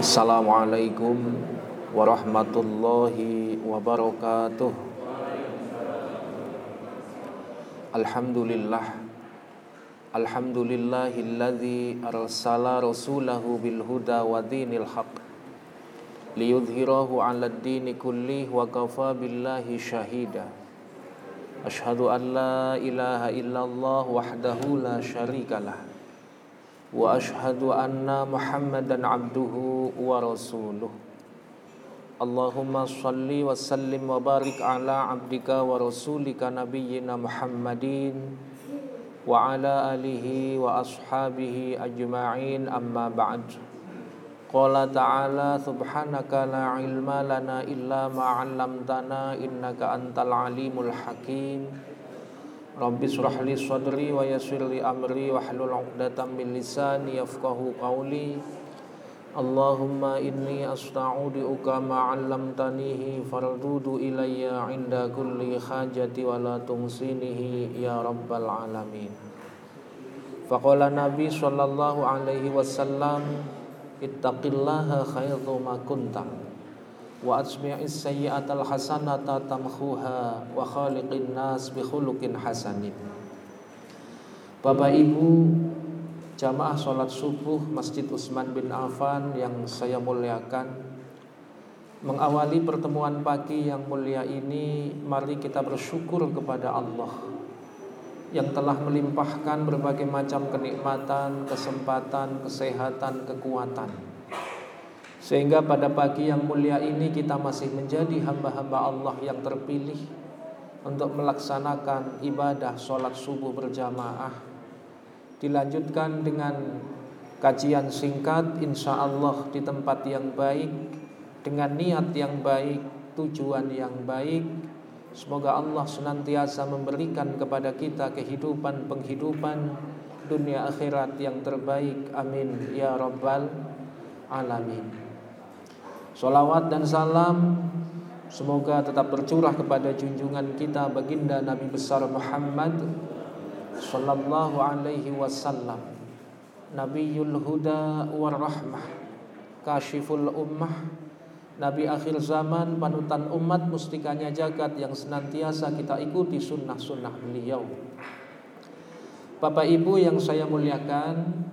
Assalamualaikum warahmatullahi wabarakatuh. Alhamdulillah. Alhamdulillahilladzi arsala rasulahu bil huda wa dinil haq liyudhhirahu 'alad dini kullih wa kafa billahi syahida Ashhadu an la ilaha illallah wahdahu la syarikalah وأشهد أن محمدا عبده ورسوله. اللهم صل وسلم وبارك على عبدك ورسولك نبينا محمد وعلى آله وأصحابه أجمعين. أما بعد قال تعالى سبحانك لا علم لنا إلا ما علمتنا إنك أنت العليم الحكيم. Rabbi surah li sadri wa yassir li amri wa hlul 'uqdatam min lisani yafqahu qawli. Allahumma inni asta'udi'uka ma 'allamtanihi fardudu ilayya 'inda kulli hajati wa la tumsinihi ya rabbal alamin. Faqala Nabi sallallahu alaihi wasallam ittaqillaha khairu ma kunta wa asmi'is sayyi'atal hasanata tamkhuha wa khaliqin nas bi khuluqin hasanin. Bapak Ibu jamaah sholat subuh Masjid Utsman bin Affan yang saya muliakan Mengawali pertemuan pagi yang mulia ini Mari kita bersyukur kepada Allah Yang telah melimpahkan berbagai macam kenikmatan, kesempatan, kesehatan, kekuatan Sehingga pada pagi yang mulia ini kita masih menjadi hamba-hamba Allah yang terpilih Untuk melaksanakan ibadah sholat subuh berjamaah. Dilanjutkan dengan kajian singkat insya Allah di tempat yang baik dengan niat yang baik tujuan yang baik. Semoga Allah senantiasa memberikan kepada kita kehidupan penghidupan dunia akhirat yang terbaik. Amin. Ya rabbal alamin Salawat dan salam semoga tetap bercurah kepada junjungan kita baginda Nabi besar Muhammad sallallahu alaihi wasallam. Nabiyul huda war rahmah Kashiful ummah. Nabi akhir zaman panutan umat mustikanya jagat yang senantiasa kita ikuti sunnah-sunnah beliau. Bapak Ibu yang saya muliakan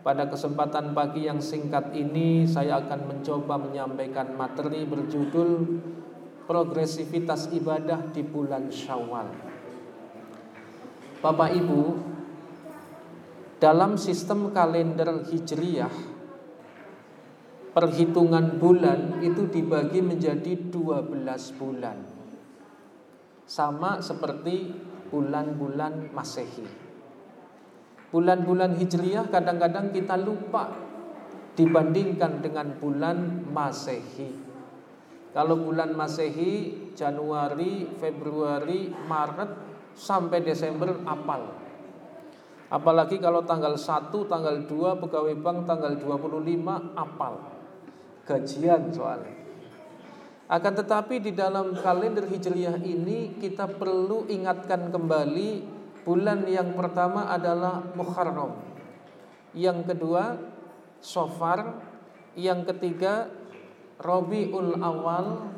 pada kesempatan pagi yang singkat ini saya akan mencoba menyampaikan materi berjudul Progresivitas ibadah di bulan Syawal Bapak Ibu, dalam sistem kalender Hijriyah, perhitungan bulan itu dibagi menjadi 12 bulan. Sama seperti bulan-bulan Masehi. Bulan-bulan Hijriyah kadang-kadang kita lupa dibandingkan dengan bulan Masehi. Kalau bulan Masehi Januari, Februari, Maret sampai Desember apal. Apalagi kalau tanggal 1, tanggal 2 pegawai bank tanggal 25 apal. Gajian soalnya. Akan tetapi di dalam kalender Hijriah ini kita perlu ingatkan kembali bulan yang pertama adalah Muharram. Yang kedua Sofar, yang ketiga Robiul Awal,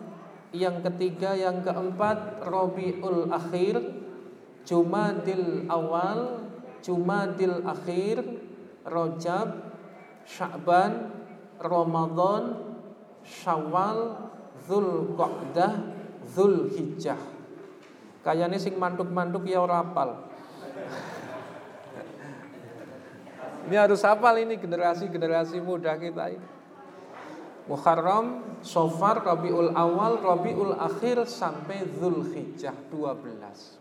yang ketiga yang keempat Robiul Akhir, Jumadil awal, Jumadil akhir, Rojab, Sya'ban, Ramadan, Syawal, Zul Qa'dah, Zul Hijjah. Kayaknya sing mantuk-mantuk ya ora apal. Ini harus hafal ini generasi-generasi muda kita ini. Muharram, Sofar, Rabiul Awal, Rabiul Akhir sampai Zul Hijjah 12.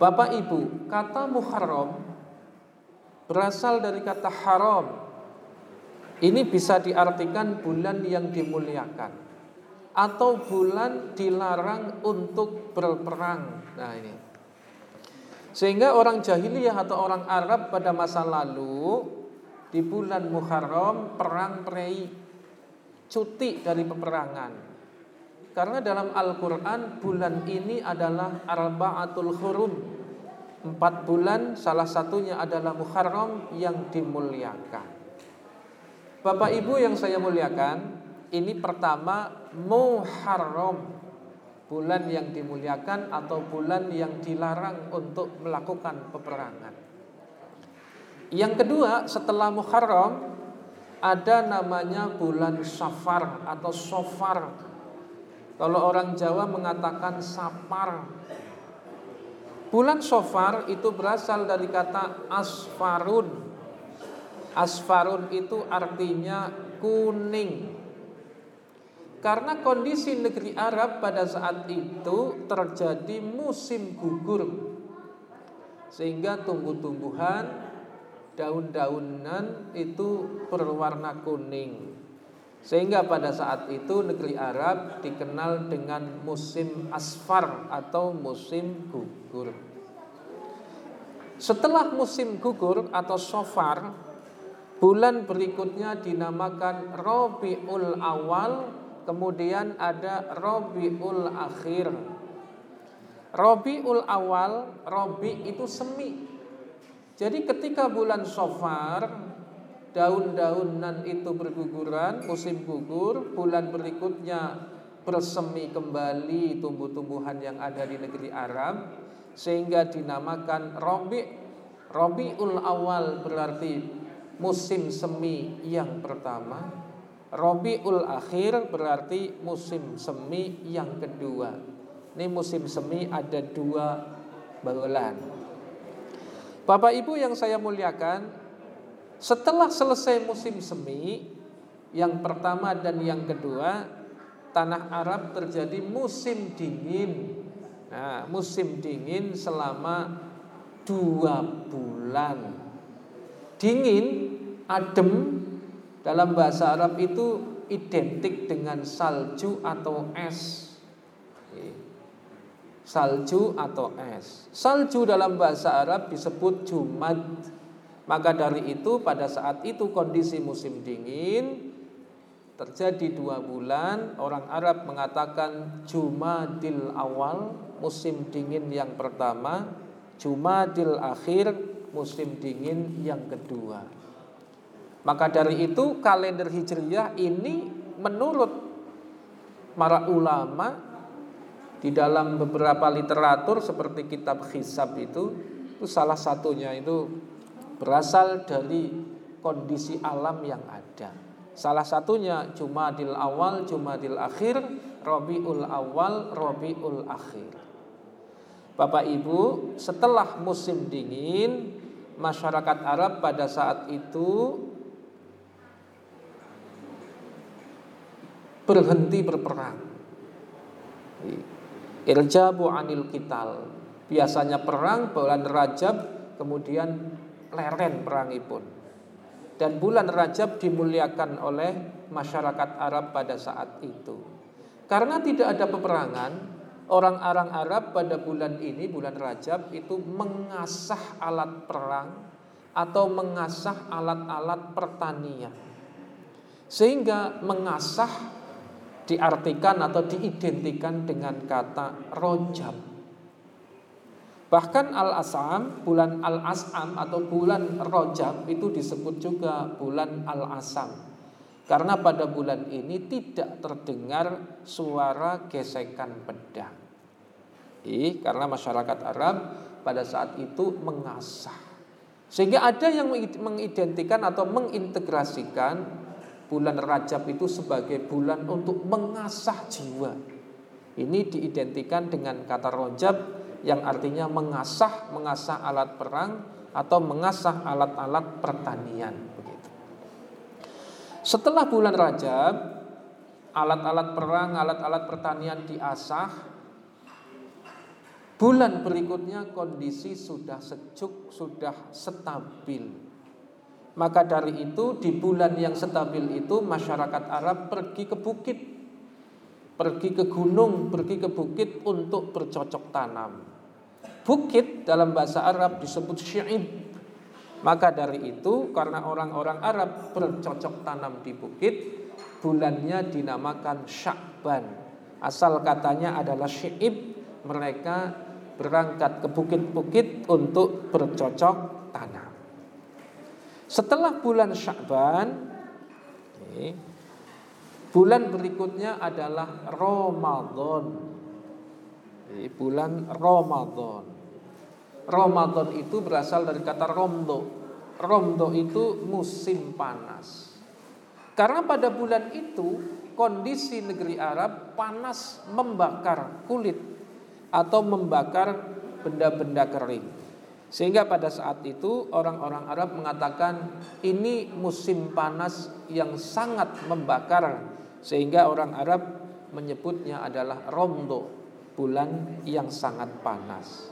Bapak Ibu, kata Muharram berasal dari kata haram. Ini bisa diartikan bulan yang dimuliakan atau bulan dilarang untuk berperang. Nah, ini. Sehingga orang jahiliyah atau orang Arab pada masa lalu di bulan Muharram perang prei cuti dari peperangan. Karena dalam Al-Quran bulan ini adalah Arba'atul Hurum Empat bulan salah satunya adalah Muharram yang dimuliakan Bapak Ibu yang saya muliakan, ini pertama Muharram. Bulan yang dimuliakan atau bulan yang dilarang untuk melakukan peperangan. Yang kedua, setelah Muharram ada namanya bulan Safar atau Sofar. Kalau orang Jawa mengatakan Sapar. Bulan Sofar itu berasal dari kata asfarun. Asfarun itu artinya kuning. Karena kondisi negeri Arab pada saat itu terjadi musim gugur. Sehingga tumbuh-tumbuhan, daun-daunan itu berwarna kuning. Sehingga pada saat itu negeri Arab dikenal dengan musim asfar atau musim gugur. Setelah musim gugur atau sofar, bulan berikutnya dinamakan Robiul Awal, kemudian ada Robiul Akhir. Robiul Awal, Robi itu semi. Jadi ketika bulan sofar daun-daunan itu berguguran, musim gugur, bulan berikutnya bersemi kembali tumbuh-tumbuhan yang ada di negeri Arab sehingga dinamakan Robi Robiul Awal berarti musim semi yang pertama Robiul Akhir berarti musim semi yang kedua Ini musim semi ada dua bulan Bapak Ibu yang saya muliakan setelah selesai musim semi, yang pertama dan yang kedua, tanah Arab terjadi musim dingin. Nah, musim dingin selama dua bulan. Dingin, adem, dalam bahasa Arab itu identik dengan salju atau es. Salju atau es. Salju dalam bahasa Arab disebut jumad maka dari itu pada saat itu kondisi musim dingin terjadi dua bulan orang Arab mengatakan Jumadil awal musim dingin yang pertama Jumadil akhir musim dingin yang kedua maka dari itu kalender hijriyah ini menurut para ulama di dalam beberapa literatur seperti kitab hisab itu itu salah satunya itu berasal dari kondisi alam yang ada. Salah satunya Jumadil awal, Jumadil akhir, Robiul awal, Robiul akhir. Bapak Ibu, setelah musim dingin, masyarakat Arab pada saat itu berhenti berperang. Irjabu anil kital. Biasanya perang bulan Rajab, kemudian leren perangipun. Dan bulan Rajab dimuliakan oleh masyarakat Arab pada saat itu. Karena tidak ada peperangan, orang-orang Arab pada bulan ini, bulan Rajab itu mengasah alat perang atau mengasah alat-alat pertanian. Sehingga mengasah diartikan atau diidentikan dengan kata rojab. Bahkan Al-Asam, bulan Al-Asam atau bulan Rojab itu disebut juga bulan Al-Asam. Karena pada bulan ini tidak terdengar suara gesekan pedang. Ih, karena masyarakat Arab pada saat itu mengasah. Sehingga ada yang mengidentikan atau mengintegrasikan bulan Rajab itu sebagai bulan untuk mengasah jiwa. Ini diidentikan dengan kata Rojab yang artinya mengasah mengasah alat perang atau mengasah alat-alat pertanian. Setelah bulan Rajab, alat-alat perang, alat-alat pertanian diasah. Bulan berikutnya kondisi sudah sejuk, sudah stabil. Maka dari itu di bulan yang stabil itu masyarakat Arab pergi ke bukit pergi ke gunung, pergi ke bukit untuk bercocok tanam. Bukit dalam bahasa Arab disebut syi'ib. Maka dari itu karena orang-orang Arab bercocok tanam di bukit, bulannya dinamakan Sya'ban. Asal katanya adalah syi'ib, mereka berangkat ke bukit-bukit untuk bercocok tanam. Setelah bulan Sya'ban, Bulan berikutnya adalah Ramadan. Bulan Ramadan. Ramadan itu berasal dari kata romdo. Romdo itu musim panas. Karena pada bulan itu kondisi negeri Arab panas membakar kulit atau membakar benda-benda kering. Sehingga pada saat itu orang-orang Arab mengatakan ini musim panas yang sangat membakar. Sehingga orang Arab menyebutnya adalah Romdo, bulan yang sangat panas.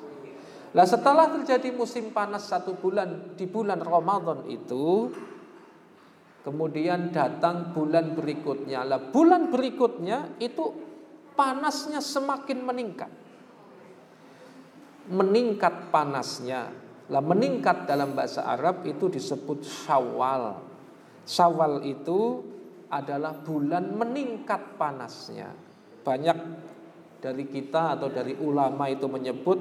Nah setelah terjadi musim panas satu bulan di bulan Ramadan itu Kemudian datang bulan berikutnya. Lah bulan berikutnya itu panasnya semakin meningkat meningkat panasnya. Lah meningkat dalam bahasa Arab itu disebut Syawal. Syawal itu adalah bulan meningkat panasnya. Banyak dari kita atau dari ulama itu menyebut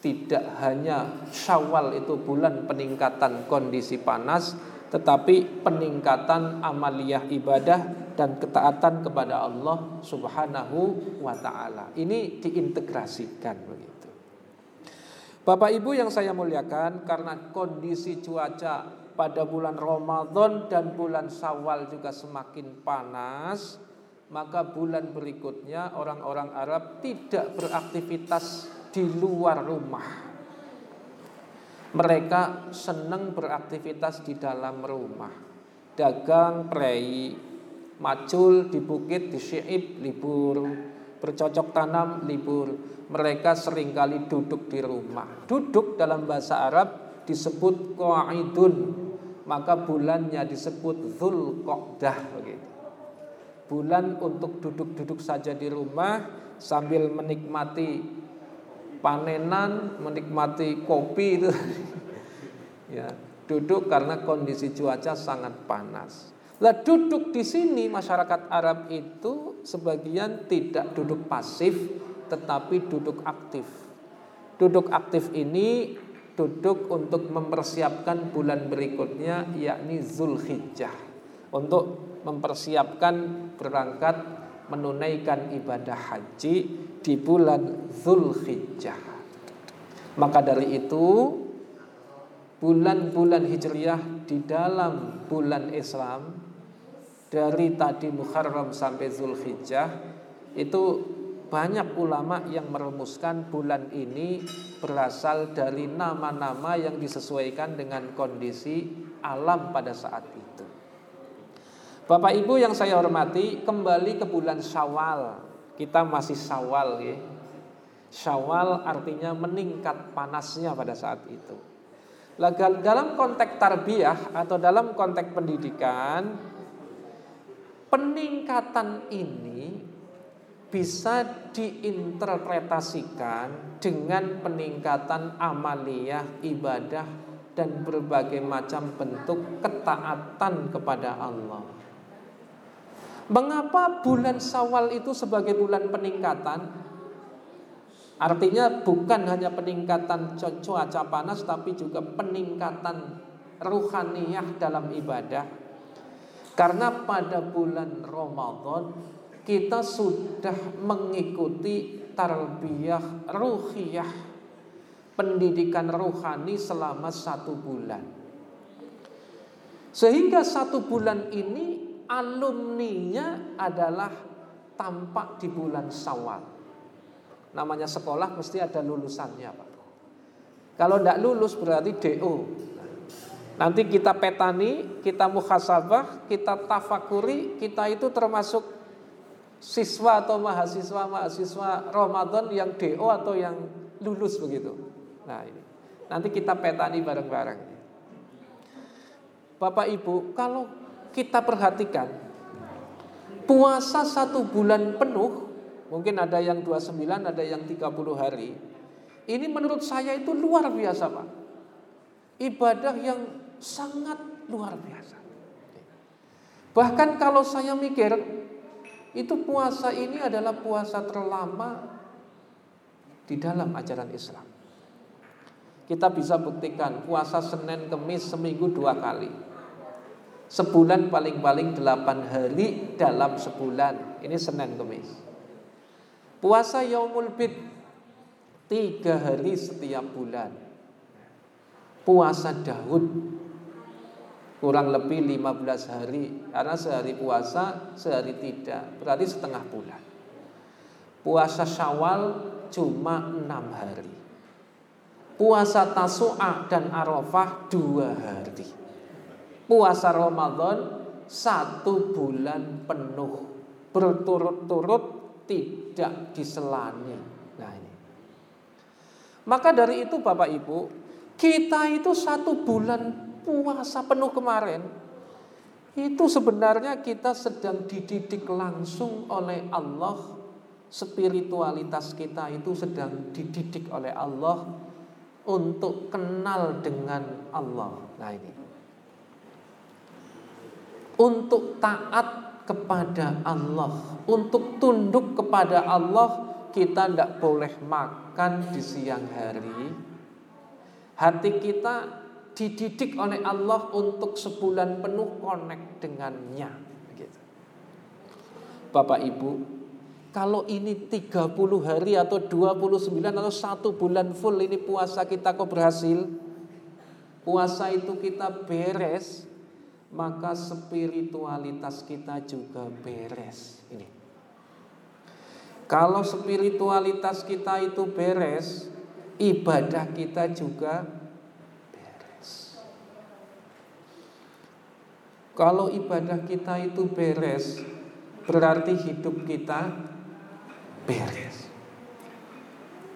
tidak hanya Syawal itu bulan peningkatan kondisi panas, tetapi peningkatan amaliyah ibadah dan ketaatan kepada Allah Subhanahu wa taala. Ini diintegrasikan begitu. Bapak Ibu yang saya muliakan karena kondisi cuaca pada bulan Ramadan dan bulan Syawal juga semakin panas, maka bulan berikutnya orang-orang Arab tidak beraktivitas di luar rumah. Mereka senang beraktivitas di dalam rumah. Dagang, prei, macul di bukit, di syiib, libur, bercocok tanam, libur mereka sering kali duduk di rumah. Duduk dalam bahasa Arab disebut qaidun, maka bulannya disebut Dzulqa'dah begitu. Bulan untuk duduk-duduk saja di rumah sambil menikmati panenan, menikmati kopi itu. ya, duduk karena kondisi cuaca sangat panas. Lah duduk di sini masyarakat Arab itu sebagian tidak duduk pasif tetapi duduk aktif. Duduk aktif ini duduk untuk mempersiapkan bulan berikutnya yakni Zulhijjah untuk mempersiapkan berangkat menunaikan ibadah haji di bulan Zulhijjah. Maka dari itu bulan-bulan hijriyah di dalam bulan Islam dari tadi Muharram sampai Zulhijjah itu banyak ulama yang merumuskan bulan ini berasal dari nama-nama yang disesuaikan dengan kondisi alam pada saat itu. Bapak Ibu yang saya hormati, kembali ke bulan Syawal. Kita masih Syawal ya. Syawal artinya meningkat panasnya pada saat itu. Dalam konteks tarbiyah atau dalam konteks pendidikan, peningkatan ini bisa diinterpretasikan dengan peningkatan amaliyah ibadah dan berbagai macam bentuk ketaatan kepada Allah. Mengapa bulan Sawal itu sebagai bulan peningkatan? Artinya bukan hanya peningkatan cuaca panas tapi juga peningkatan ruhaniyah dalam ibadah. Karena pada bulan Ramadan kita sudah mengikuti tarbiyah ruhiyah pendidikan rohani selama satu bulan. Sehingga satu bulan ini alumninya adalah tampak di bulan Sawal. Namanya sekolah mesti ada lulusannya, Pak. Kalau tidak lulus berarti DO. Nanti kita petani, kita muhasabah, kita tafakuri, kita itu termasuk siswa atau mahasiswa mahasiswa Ramadan yang DO atau yang lulus begitu. Nah ini nanti kita petani bareng-bareng. Bapak Ibu, kalau kita perhatikan puasa satu bulan penuh, mungkin ada yang 29, ada yang 30 hari. Ini menurut saya itu luar biasa, Pak. Ibadah yang sangat luar biasa. Bahkan kalau saya mikir itu puasa ini adalah puasa terlama di dalam ajaran Islam. Kita bisa buktikan puasa Senin Kemis seminggu dua kali. Sebulan paling-paling 8 hari dalam sebulan. Ini Senin Kemis. Puasa Yaumul Bid tiga hari setiap bulan. Puasa Daud kurang lebih 15 hari. Karena sehari puasa sehari tidak. Berarti setengah bulan. Puasa syawal cuma enam hari. Puasa tasu'a dan arafah dua hari. Puasa Ramadan satu bulan penuh. Berturut-turut tidak diselani. Nah ini. Maka dari itu Bapak Ibu kita itu satu bulan puasa penuh kemarin itu sebenarnya kita sedang dididik langsung oleh Allah. Spiritualitas kita itu sedang dididik oleh Allah untuk kenal dengan Allah. Nah ini. Untuk taat kepada Allah untuk tunduk kepada Allah kita tidak boleh makan di siang hari. Hati kita dididik oleh Allah untuk sebulan penuh connect dengannya. Gitu. Bapak Ibu, kalau ini 30 hari atau 29 atau satu bulan full ini puasa kita kok berhasil, puasa itu kita beres, maka spiritualitas kita juga beres. Ini. Kalau spiritualitas kita itu beres, ibadah kita juga Kalau ibadah kita itu beres, berarti hidup kita beres.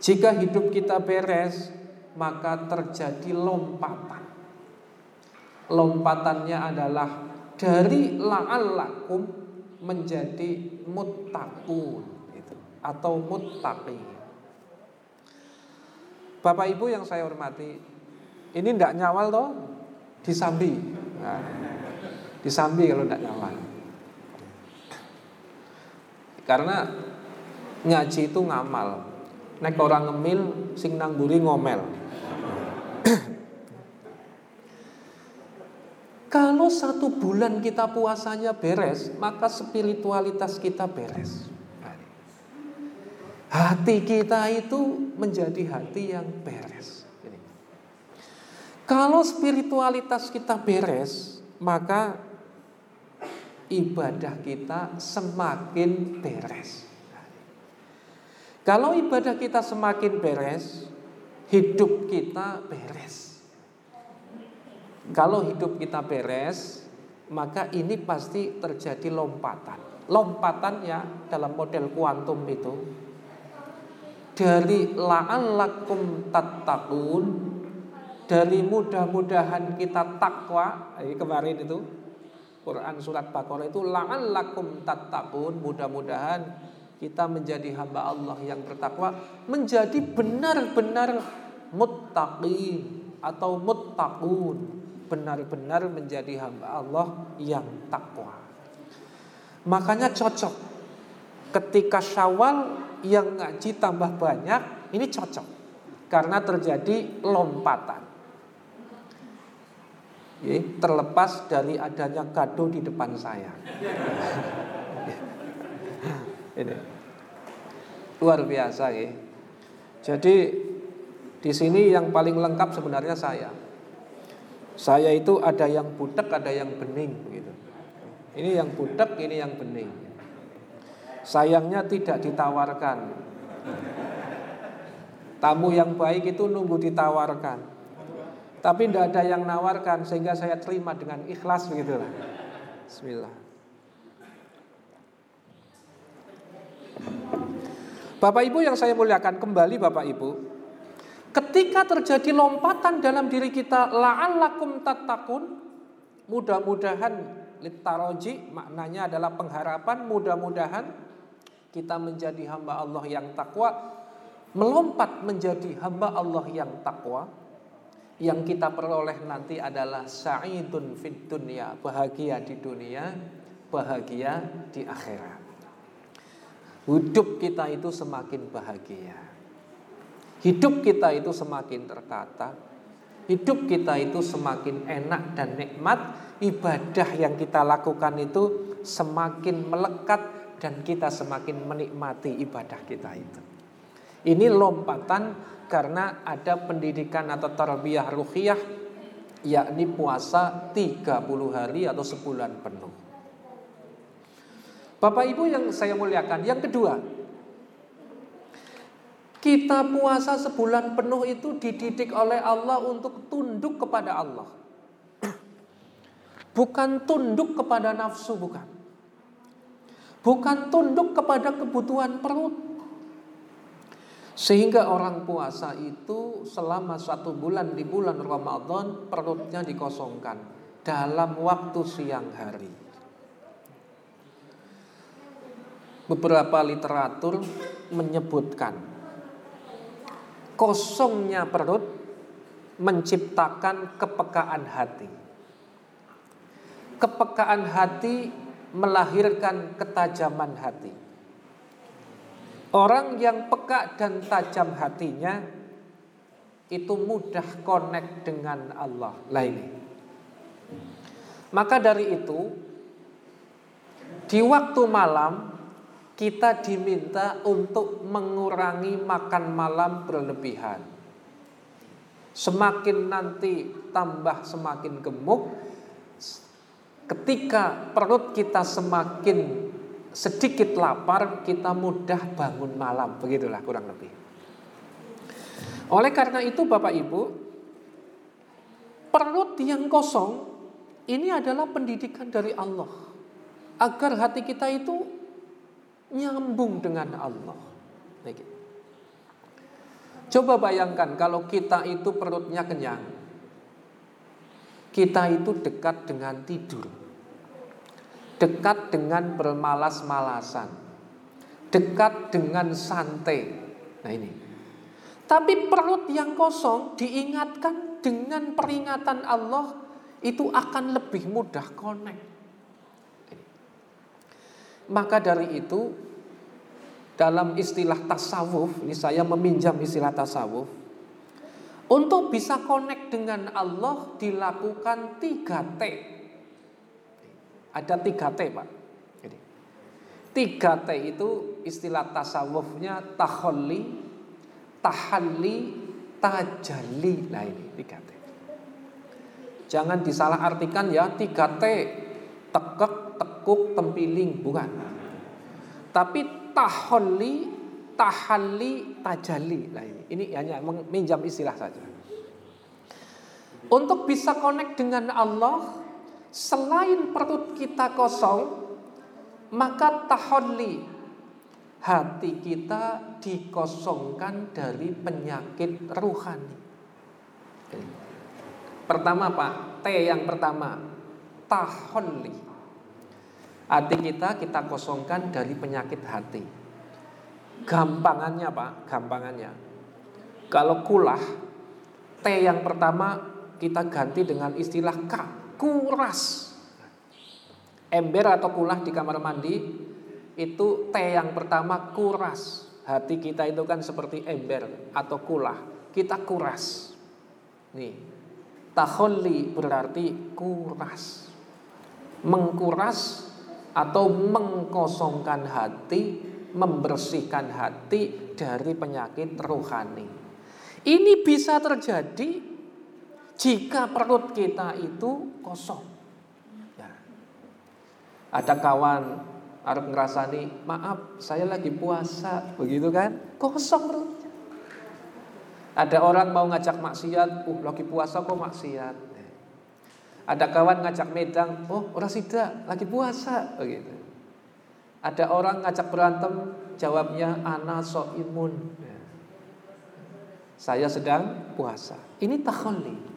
Jika hidup kita beres, maka terjadi lompatan. Lompatannya adalah dari la'allakum menjadi muttaqun gitu, atau muttaqi. Bapak Ibu yang saya hormati, ini tidak nyawal toh disambi. Nah, Disambi kalau tidak nyaman. Karena ngaji itu ngamal. Nek orang ngemil sing nangguri ngomel. Kalau satu bulan kita puasanya beres, maka spiritualitas kita beres. Hati kita itu menjadi hati yang beres. Kalau spiritualitas kita beres, maka ibadah kita semakin beres. Kalau ibadah kita semakin beres, hidup kita beres. Kalau hidup kita beres, maka ini pasti terjadi lompatan. Lompatannya dalam model kuantum itu dari la'allakum tattaqun dari mudah-mudahan kita takwa, kemarin itu Quran surat Baqarah itu la'allakum tattaqun, mudah-mudahan kita menjadi hamba Allah yang bertakwa, menjadi benar-benar muttaqin atau muttaqun, benar-benar menjadi hamba Allah yang takwa. Makanya cocok. Ketika Syawal yang ngaji tambah banyak, ini cocok. Karena terjadi lompatan ya, terlepas dari adanya kado di depan saya. Ini luar biasa ya. Jadi di sini yang paling lengkap sebenarnya saya. Saya itu ada yang butek, ada yang bening gitu. Ini yang butek, ini yang bening. Sayangnya tidak ditawarkan. Tamu yang baik itu nunggu ditawarkan. Tapi tidak ada yang nawarkan sehingga saya terima dengan ikhlas begitu lah. Bismillah. Bapak Ibu yang saya muliakan kembali Bapak Ibu. Ketika terjadi lompatan dalam diri kita la'allakum tattaqun, mudah-mudahan litaroji maknanya adalah pengharapan mudah-mudahan kita menjadi hamba Allah yang takwa melompat menjadi hamba Allah yang takwa yang kita peroleh nanti adalah sa'idun fid dunya, bahagia di dunia, bahagia di akhirat. Hidup kita itu semakin bahagia. Hidup kita itu semakin tertata. Hidup kita itu semakin enak dan nikmat ibadah yang kita lakukan itu semakin melekat dan kita semakin menikmati ibadah kita itu. Ini lompatan karena ada pendidikan atau tarbiyah ruhiyah yakni puasa 30 hari atau sebulan penuh. Bapak Ibu yang saya muliakan, yang kedua, kita puasa sebulan penuh itu dididik oleh Allah untuk tunduk kepada Allah. Bukan tunduk kepada nafsu, bukan. Bukan tunduk kepada kebutuhan perut. Sehingga orang puasa itu selama satu bulan di bulan Ramadan perutnya dikosongkan dalam waktu siang hari. Beberapa literatur menyebutkan kosongnya perut menciptakan kepekaan hati. Kepekaan hati melahirkan ketajaman hati. Orang yang peka dan tajam hatinya itu mudah connect dengan Allah. Lainnya. Maka dari itu di waktu malam kita diminta untuk mengurangi makan malam berlebihan. Semakin nanti tambah semakin gemuk, ketika perut kita semakin sedikit lapar, kita mudah bangun malam. Begitulah kurang lebih. Oleh karena itu Bapak Ibu, perut yang kosong ini adalah pendidikan dari Allah. Agar hati kita itu nyambung dengan Allah. Coba bayangkan kalau kita itu perutnya kenyang. Kita itu dekat dengan tidur. Dekat dengan bermalas-malasan. Dekat dengan santai. Nah ini. Tapi perut yang kosong diingatkan dengan peringatan Allah itu akan lebih mudah connect. Maka dari itu dalam istilah tasawuf, ini saya meminjam istilah tasawuf, untuk bisa connect dengan Allah dilakukan 3T. Ada 3T Pak. Jadi, 3T itu istilah tasawufnya taholli, tahalli, tajalli. Nah ini 3T. Jangan disalah artikan ya 3T tekek tekuk, tempiling, bukan. Tapi taholli, tahalli, tajali. Nah ini, ini hanya meminjam istilah saja. Untuk bisa connect dengan Allah, selain perut kita kosong, maka taholli, hati kita dikosongkan dari penyakit ruhani. Pertama Pak, T yang pertama, taholli. Hati kita kita kosongkan dari penyakit hati. Gampangannya Pak, gampangannya. Kalau kulah, T yang pertama kita ganti dengan istilah K, kuras. Ember atau kulah di kamar mandi itu T yang pertama kuras. Hati kita itu kan seperti ember atau kulah. Kita kuras. Nih, taholi berarti kuras. Mengkuras atau mengkosongkan hati, membersihkan hati dari penyakit rohani. Ini bisa terjadi jika perut kita itu kosong. Ya. Ada kawan harus ngerasani, maaf saya lagi puasa, begitu kan? Kosong perutnya. Ada orang mau ngajak maksiat, uh lagi puasa kok maksiat. Ada kawan ngajak medang, oh orang sida lagi puasa begitu. Ada orang ngajak berantem, jawabnya ana so imun. Saya sedang puasa. Ini takholi.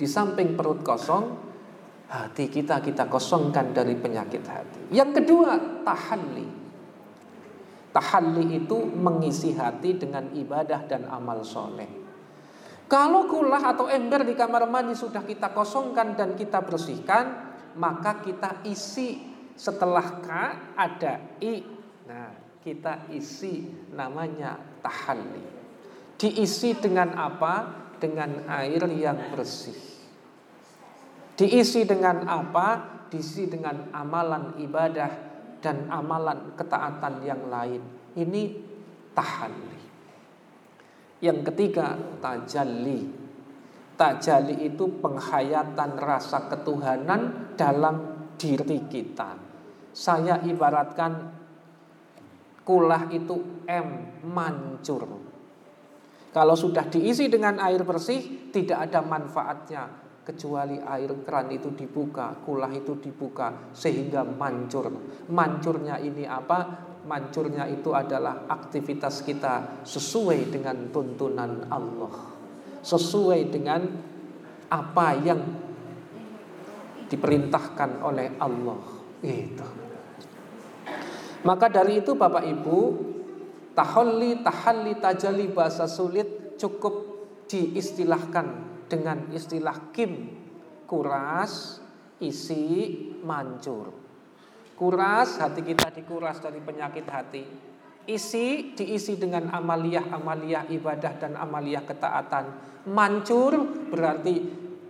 Di samping perut kosong, hati kita kita kosongkan dari penyakit hati. Yang kedua, tahalli. Tahalli itu mengisi hati dengan ibadah dan amal soleh. Kalau kulah atau ember di kamar mandi sudah kita kosongkan dan kita bersihkan, maka kita isi setelah K ada I. Nah, kita isi namanya tahalli. Diisi dengan apa? Dengan air yang bersih. Diisi dengan apa? Diisi dengan amalan ibadah dan amalan ketaatan yang lain. Ini tahalli. Yang ketiga, tajalli. Tajalli itu penghayatan rasa ketuhanan dalam diri kita. Saya ibaratkan kulah itu M mancur. Kalau sudah diisi dengan air bersih, tidak ada manfaatnya kecuali air keran itu dibuka, kulah itu dibuka sehingga mancur. Mancurnya ini apa? Mancurnya itu adalah aktivitas kita sesuai dengan tuntunan Allah sesuai dengan apa yang diperintahkan oleh Allah. Itu. Maka dari itu Bapak Ibu, tahalli, tahalli, tajalli bahasa sulit cukup diistilahkan dengan istilah kim, kuras, isi, mancur. Kuras, hati kita dikuras dari penyakit hati. Isi diisi dengan amaliyah-amaliyah ibadah dan amaliyah ketaatan. Mancur berarti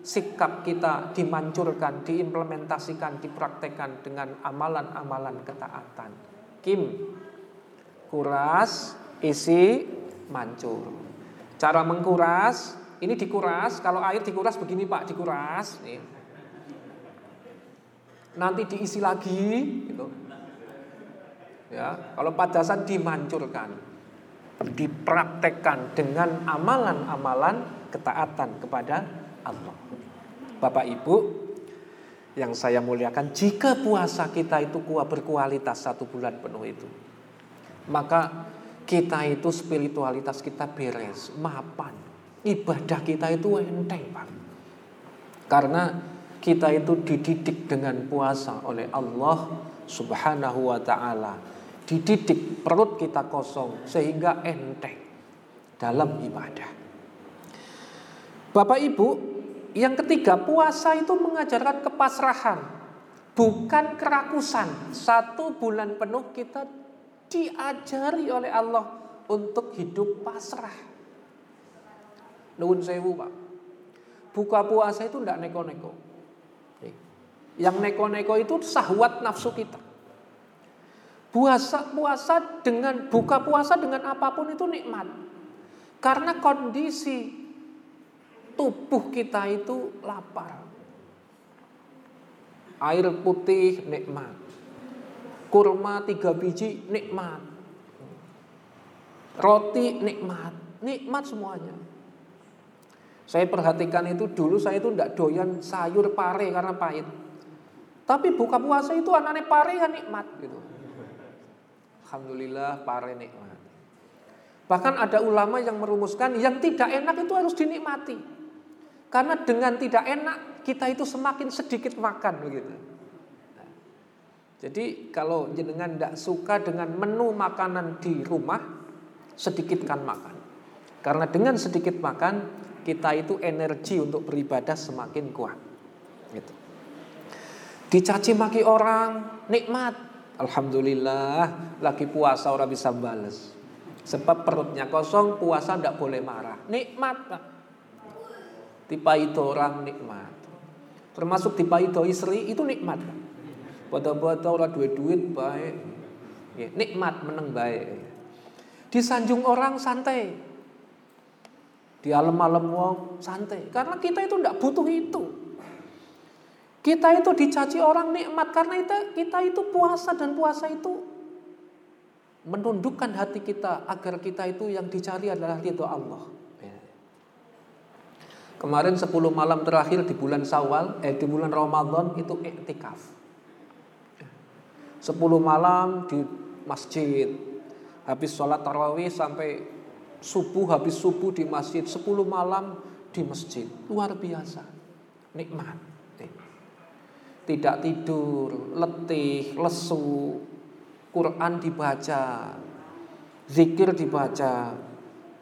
sikap kita dimancurkan, diimplementasikan, dipraktekkan dengan amalan-amalan ketaatan. Kim, kuras, isi, mancur. Cara mengkuras, ini dikuras, kalau air dikuras begini Pak, dikuras. Nanti diisi lagi, gitu. Ya, kalau pada saat dimancurkan, dipraktekkan dengan amalan-amalan ketaatan kepada Allah. Bapak Ibu yang saya muliakan, jika puasa kita itu kuat berkualitas satu bulan penuh itu, maka kita itu spiritualitas kita beres, mapan. Ibadah kita itu enteng, Pak. Karena kita itu dididik dengan puasa oleh Allah Subhanahu wa taala dididik perut kita kosong sehingga enteng dalam ibadah. Bapak Ibu, yang ketiga puasa itu mengajarkan kepasrahan, bukan kerakusan. Satu bulan penuh kita diajari oleh Allah untuk hidup pasrah. Nuhun sewu Pak. Buka puasa itu tidak neko-neko. Yang neko-neko itu sahwat nafsu kita. Puasa puasa dengan buka puasa dengan apa pun itu nikmat. Karena kondisi tubuh kita itu lapar. Air putih nikmat. Kurma tiga biji nikmat. Roti nikmat. Nikmat semuanya. Saya perhatikan itu dulu saya itu tidak doyan sayur pare karena pahit. Tapi buka puasa itu anaknya pare kan nikmat gitu. Alhamdulillah pare nikmat. Bahkan ada ulama yang merumuskan yang tidak enak itu harus dinikmati. Karena dengan tidak enak kita itu semakin sedikit makan begitu. jadi kalau jenengan tidak suka dengan menu makanan di rumah, sedikitkan makan. Karena dengan sedikit makan kita itu energi untuk beribadah semakin kuat. Gitu. Dicaci maki orang nikmat, Alhamdulillah lagi puasa orang bisa bales. Sebab perutnya kosong puasa tidak boleh marah. Nikmat. Tipa itu orang nikmat. Termasuk tipa itu istri itu nikmat. Pada-pada orang duit duit baik. Ya, nikmat meneng baik. Disanjung orang santai. Di alam-alam wong santai. Karena kita itu tidak butuh itu. Kita itu dicaci orang nikmat karena itu kita itu puasa dan puasa itu menundukkan hati kita agar kita itu yang dicari adalah ridho Allah. Kemarin 10 malam terakhir di bulan Sawal, eh di bulan Ramadan itu iktikaf. 10 malam di masjid. Habis sholat tarawih sampai subuh, habis subuh di masjid. 10 malam di masjid. Luar biasa. Nikmat tidak tidur, letih, lesu, Quran dibaca, zikir dibaca.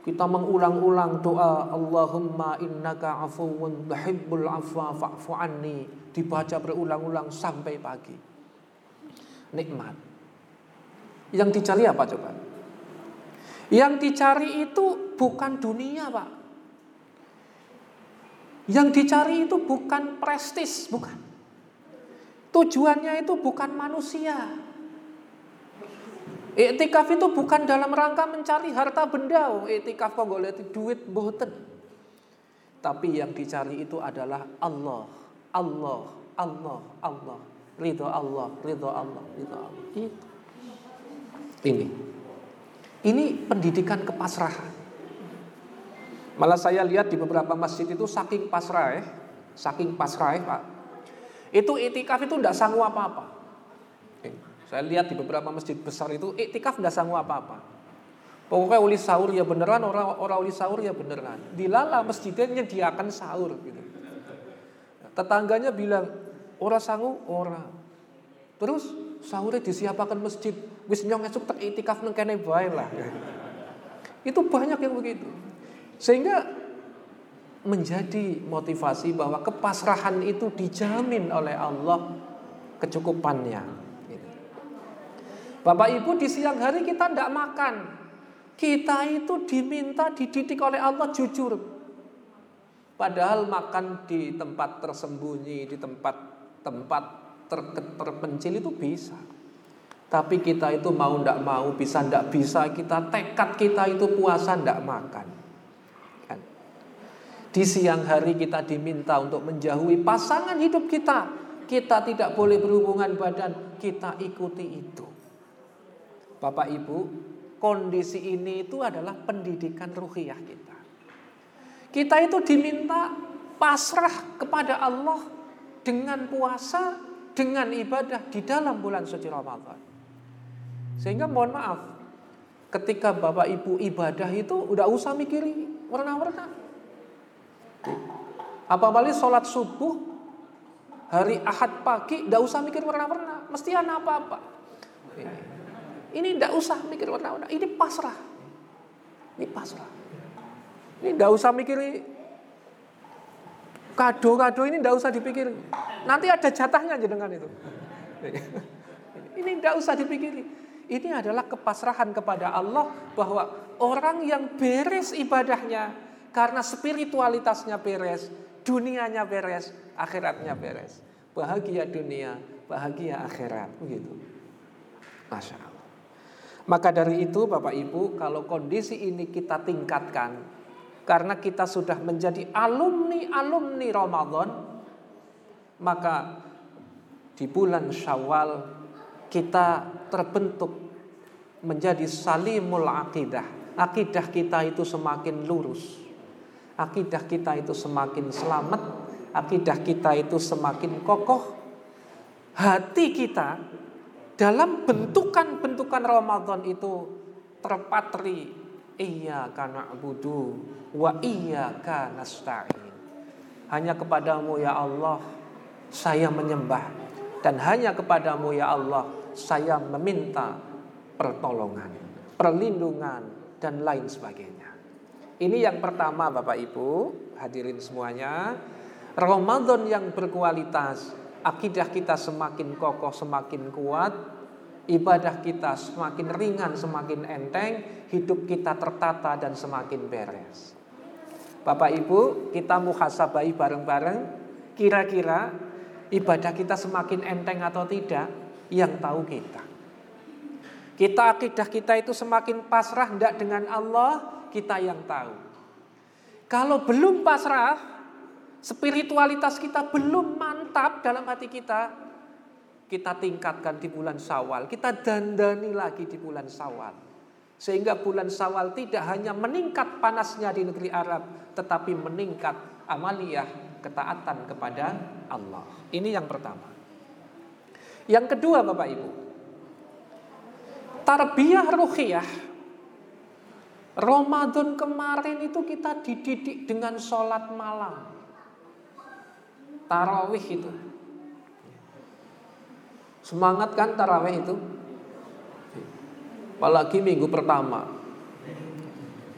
Kita mengulang-ulang doa Allahumma innaka afuwun tuhibbul afwa fa'fu dibaca berulang-ulang sampai pagi. Nikmat. Yang dicari apa coba? Yang dicari itu bukan dunia, Pak. Yang dicari itu bukan prestis, bukan. Tujuannya itu bukan manusia. Iktikaf itu bukan dalam rangka mencari harta benda. Oh, iktikaf kok lihat duit boten. Tapi yang dicari itu adalah Allah, Allah, Allah, Allah. Ridho Allah, ridho Allah, ridho Allah. Ini. Ini pendidikan kepasrahan. Malah saya lihat di beberapa masjid itu saking pasrah, eh, saking pasrah, eh, Pak. Itu itikaf itu tidak sanggup apa-apa. Eh, saya lihat di beberapa masjid besar itu itikaf tidak sanggup apa-apa. Pokoknya uli sahur ya beneran, orang orang uli sahur ya beneran. Dilala masjidnya akan sahur gitu. Tetangganya bilang, orang sanggup, orang. Terus sahurnya disiapkan masjid. Wis nyong esuk tak itikaf nang kene bae lah. Itu banyak yang begitu. Sehingga menjadi motivasi bahwa kepasrahan itu dijamin oleh Allah kecukupannya. Bapak Ibu di siang hari kita tidak makan. Kita itu diminta dididik oleh Allah jujur. Padahal makan di tempat tersembunyi, di tempat tempat ter, terpencil itu bisa. Tapi kita itu mau tidak mau, bisa tidak bisa, kita tekad kita itu puasa tidak makan. Di siang hari kita diminta untuk menjauhi pasangan hidup kita. Kita tidak boleh berhubungan badan, kita ikuti itu. Bapak Ibu, kondisi ini itu adalah pendidikan ruhiyah kita. Kita itu diminta pasrah kepada Allah dengan puasa, dengan ibadah di dalam bulan suci Ramadan. Sehingga mohon maaf, ketika Bapak Ibu ibadah itu udah usah mikiri warna-warna. Apalagi sholat subuh hari Ahad pagi, tidak usah mikir warna-warna, mesti ada apa-apa. Ini tidak usah mikir warna-warna, ini pasrah. Ini pasrah. Ini tidak usah mikir kado-kado ini tidak usah dipikir. Nanti ada jatahnya aja dengan itu. Ini tidak usah dipikir. Ini adalah kepasrahan kepada Allah bahwa orang yang beres ibadahnya karena spiritualitasnya beres, dunianya beres, akhiratnya beres. Bahagia dunia, bahagia akhirat, begitu. Masya Allah. Maka dari itu Bapak Ibu, kalau kondisi ini kita tingkatkan, karena kita sudah menjadi alumni-alumni Ramadan, maka di bulan Syawal kita terbentuk menjadi salimul akidah. Akidah kita itu semakin lurus akidah kita itu semakin selamat, akidah kita itu semakin kokoh. Hati kita dalam bentukan-bentukan Ramadan itu terpatri iya karena budu wa karena nasta'in. Hanya kepadamu ya Allah saya menyembah dan hanya kepadamu ya Allah saya meminta pertolongan, perlindungan dan lain sebagainya. Ini yang pertama Bapak Ibu, hadirin semuanya. Ramadan yang berkualitas, akidah kita semakin kokoh, semakin kuat, ibadah kita semakin ringan, semakin enteng, hidup kita tertata dan semakin beres. Bapak Ibu, kita muhasabai bareng-bareng, kira-kira ibadah kita semakin enteng atau tidak, yang tahu kita. Kita akidah kita itu semakin pasrah tidak dengan Allah, kita yang tahu. Kalau belum pasrah, spiritualitas kita belum mantap dalam hati kita, kita tingkatkan di bulan Sawal, kita dandani lagi di bulan Sawal. Sehingga bulan Sawal tidak hanya meningkat panasnya di negeri Arab, tetapi meningkat amaliyah ketaatan kepada Allah. Ini yang pertama. Yang kedua Bapak Ibu, tarbiyah ruhiyah Ramadan kemarin itu kita dididik dengan sholat malam. Tarawih itu. Semangat kan tarawih itu? Apalagi minggu pertama.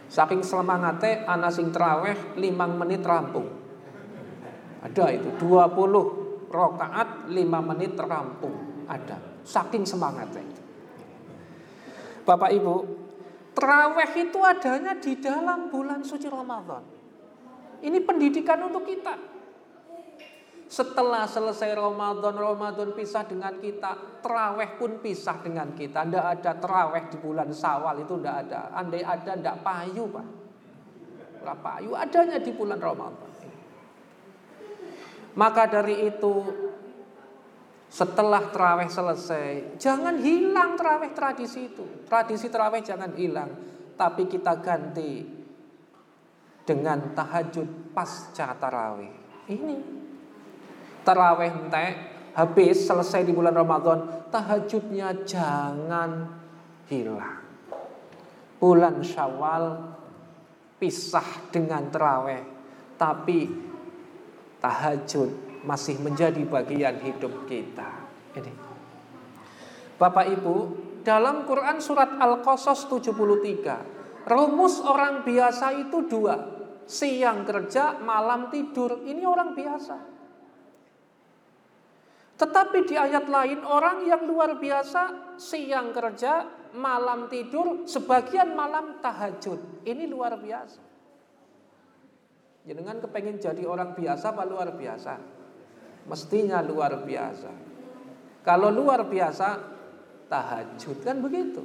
Saking semangatnya anak sing tarawih 5 menit rampung. Ada itu 20 rokaat 5 menit rampung. Ada. Saking semangatnya. Bapak Ibu, Terawih itu adanya di dalam bulan suci Ramadan. Ini pendidikan untuk kita. Setelah selesai Ramadan, Ramadan pisah dengan kita, teraweh pun pisah dengan kita. Tidak ada teraweh di bulan Sawal itu tidak ada. Andai ada, tidak payu pak. Tidak payu adanya di bulan Ramadan. Maka dari itu setelah terawih selesai, jangan hilang terawih tradisi itu. Tradisi terawih jangan hilang, tapi kita ganti dengan tahajud pasca terawih. Ini Taraweh entek habis selesai di bulan Ramadan, tahajudnya jangan hilang. Bulan Syawal pisah dengan teraweh, tapi tahajud masih menjadi bagian hidup kita. Ini. Bapak Ibu, dalam Quran surat Al-Qasas 73, rumus orang biasa itu dua. Siang kerja, malam tidur. Ini orang biasa. Tetapi di ayat lain orang yang luar biasa siang kerja, malam tidur, sebagian malam tahajud. Ini luar biasa. Jangan kepengen jadi orang biasa apa luar biasa? Mestinya luar biasa. Kalau luar biasa tahajud kan begitu.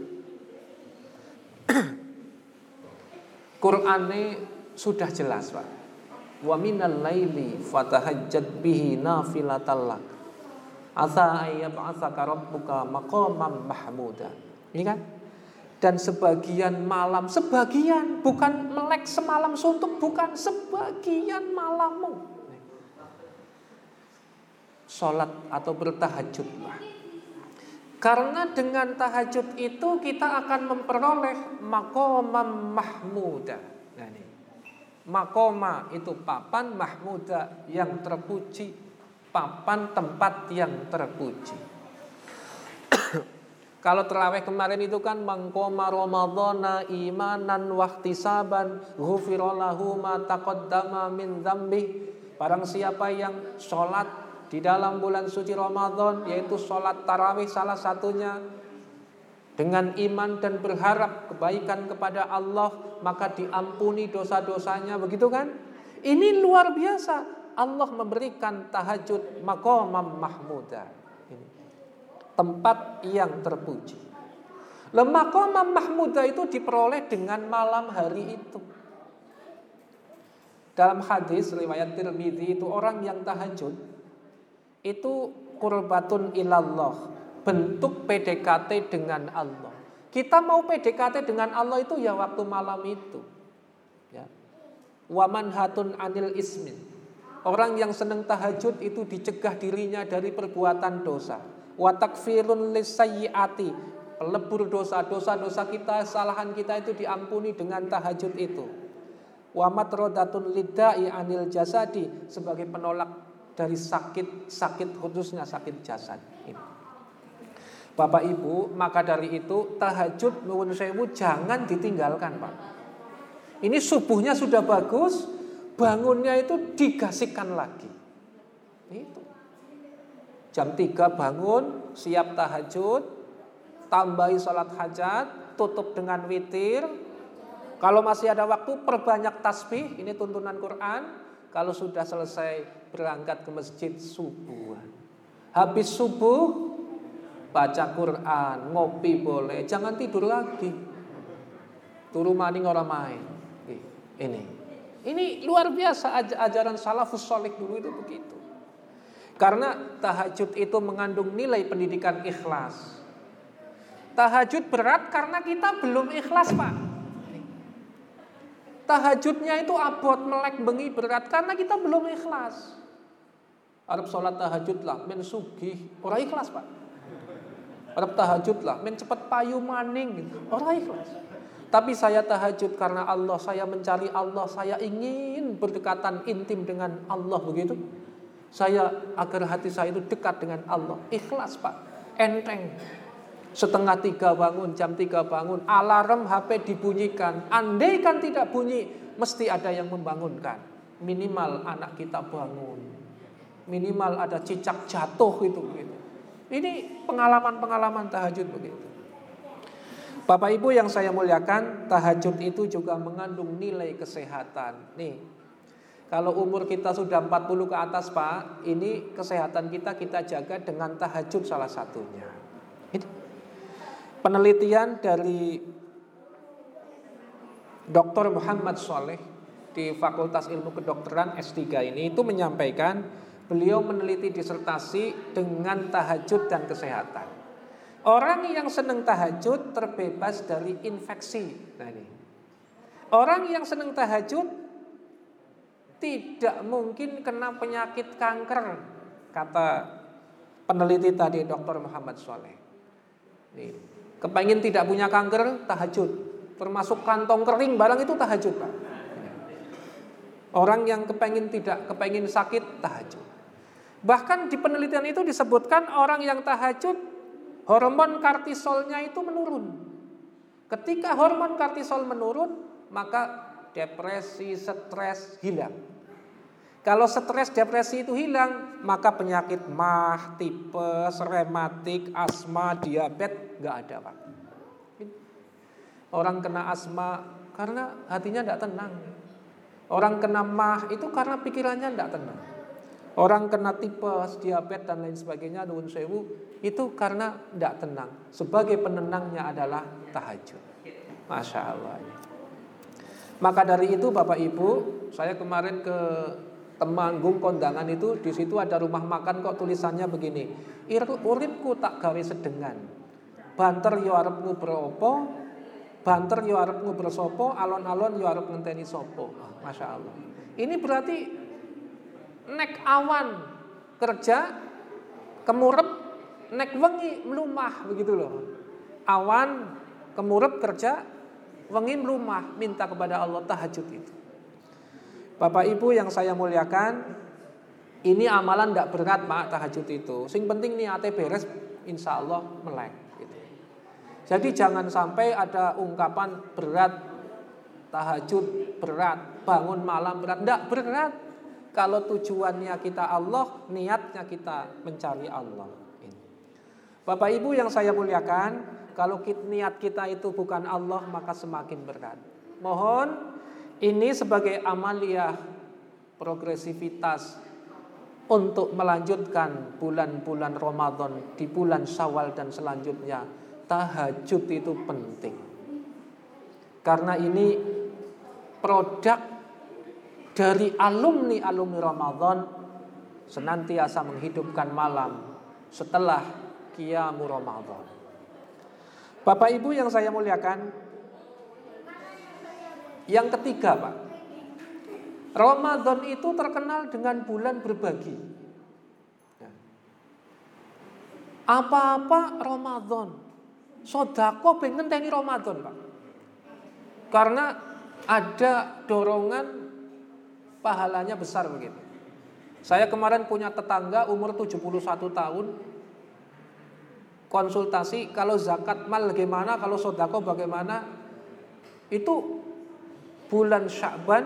Quran ini sudah jelas, Pak. Wa minal laili fatahajjat bihi nafilatallak Asa ayyab'atsaka rabbuka maqaman mahmuda. Ini kan? Dan sebagian malam, sebagian bukan melek semalam suntuk, bukan sebagian malammu. Sholat atau bertahajudlah. Karena dengan tahajud itu kita akan memperoleh makomam mahmuda. Nah ini. Makoma itu papan mahmuda yang terpuji papan tempat yang terpuji. Kalau terawih kemarin itu kan mangkoma Ramadhana imanan wahtisaban ghufirallahu ma taqaddama min dzambi. Barang siapa yang sholat di dalam bulan suci Ramadan yaitu sholat tarawih salah satunya dengan iman dan berharap kebaikan kepada Allah maka diampuni dosa-dosanya begitu kan? Ini luar biasa. Allah memberikan tahajud maqamam mahmuda. Ini. Tempat yang terpuji. Lemaqamam mahmuda itu diperoleh dengan malam hari itu. Dalam hadis riwayat Tirmidzi itu orang yang tahajud itu kurbatun ilallah, bentuk PDKT dengan Allah. Kita mau PDKT dengan Allah itu ya waktu malam itu. Ya. Waman hatun anil ismin Orang yang senang tahajud itu dicegah dirinya dari perbuatan dosa. Watakfirun lisayyiati. Pelebur dosa, dosa-dosa kita, kesalahan kita itu diampuni dengan tahajud itu. Wa matrodatun lidai anil jasadi sebagai penolak dari sakit, sakit khususnya sakit jasad. Bapak Ibu, maka dari itu tahajud nuwun sewu jangan ditinggalkan, Pak. Ini subuhnya sudah bagus, bangunnya itu digasihkan lagi. Itu. Jam 3 bangun, siap tahajud, tambahi sholat hajat, tutup dengan witir. Kalau masih ada waktu, perbanyak tasbih, ini tuntunan Quran. Kalau sudah selesai berangkat ke masjid subuh. Habis subuh, baca Quran, ngopi boleh, jangan tidur lagi. Turu maning orang main. Ini. Ini luar biasa ajaran salafus soleh dulu itu begitu. Karena tahajud itu mengandung nilai pendidikan ikhlas. Tahajud berat karena kita belum ikhlas pak. Tahajudnya itu abot melek bengi berat karena kita belum ikhlas. Arab sholat tahajud lah, men sugih, orang ikhlas pak. Arab tahajud lah, men cepat payu maning, orang ikhlas. Tapi saya tahajud karena Allah, saya mencari Allah, saya ingin berdekatan intim dengan Allah begitu. Saya agar hati saya itu dekat dengan Allah. Ikhlas Pak, enteng. Setengah tiga bangun, jam tiga bangun, alarm HP dibunyikan. Andai kan tidak bunyi, mesti ada yang membangunkan. Minimal anak kita bangun. Minimal ada cicak jatuh itu begitu. Ini pengalaman-pengalaman tahajud begitu. Bapak Ibu yang saya muliakan, tahajud itu juga mengandung nilai kesehatan. Nih, Kalau umur kita sudah 40 ke atas Pak, ini kesehatan kita kita jaga dengan tahajud salah satunya. Ini penelitian dari Dr. Muhammad Soleh di Fakultas Ilmu Kedokteran S3 ini itu menyampaikan beliau meneliti disertasi dengan tahajud dan kesehatan. Orang yang senang tahajud terbebas dari infeksi. Nah ini. Orang yang senang tahajud tidak mungkin kena penyakit kanker kata peneliti tadi Dr. Muhammad Soleh. Nih, kepengen tidak punya kanker tahajud, termasuk kantong kering barang itu tahajud pak. Orang yang kepengen tidak kepengen sakit tahajud. Bahkan di penelitian itu disebutkan orang yang tahajud hormon kortisolnya itu menurun. Ketika hormon kortisol menurun, maka depresi, stres hilang. Kalau stres, depresi itu hilang, maka penyakit mah, tipes, rematik, asma, diabetes nggak ada pak. Orang kena asma karena hatinya tidak tenang. Orang kena mah itu karena pikirannya tidak tenang. Orang kena tipes, diabetes dan lain sebagainya, nuwun sewu itu karena tidak tenang. Sebagai penenangnya adalah tahajud. Masya Allah. Maka dari itu Bapak Ibu, saya kemarin ke Temanggung kondangan itu di situ ada rumah makan kok tulisannya begini. Uripku tak gawe sedengan. Banter yo arep nguber banter yo arep nguber sapa, alon-alon yo arep ngenteni sapa. Oh, Masya Allah. Ini berarti nek awan kerja kemurep nek wengi melumah begitu loh. Awan kemurep kerja Wengi rumah minta kepada Allah tahajud itu. Bapak Ibu yang saya muliakan, ini amalan tidak berat pak tahajud itu. Sing penting niatnya beres, insya Allah melek. Gitu. Jadi jangan sampai ada ungkapan berat tahajud berat, bangun malam berat, tidak berat. Kalau tujuannya kita Allah, niatnya kita mencari Allah. Bapak Ibu yang saya muliakan, kalau niat kita itu bukan Allah maka semakin berat. Mohon ini sebagai amaliyah progresivitas untuk melanjutkan bulan-bulan Ramadan di bulan Syawal dan selanjutnya. Tahajud itu penting. Karena ini produk dari alumni-alumni Ramadan senantiasa menghidupkan malam setelah Qiyamul Ramadan. Bapak Ibu yang saya muliakan, yang ketiga Pak, Ramadan itu terkenal dengan bulan berbagi. Apa-apa Ramadan, sodako pengen tani Ramadan Pak. Karena ada dorongan pahalanya besar begitu. Saya kemarin punya tetangga umur 71 tahun, konsultasi kalau zakat mal bagaimana, kalau sodako bagaimana. Itu bulan Syakban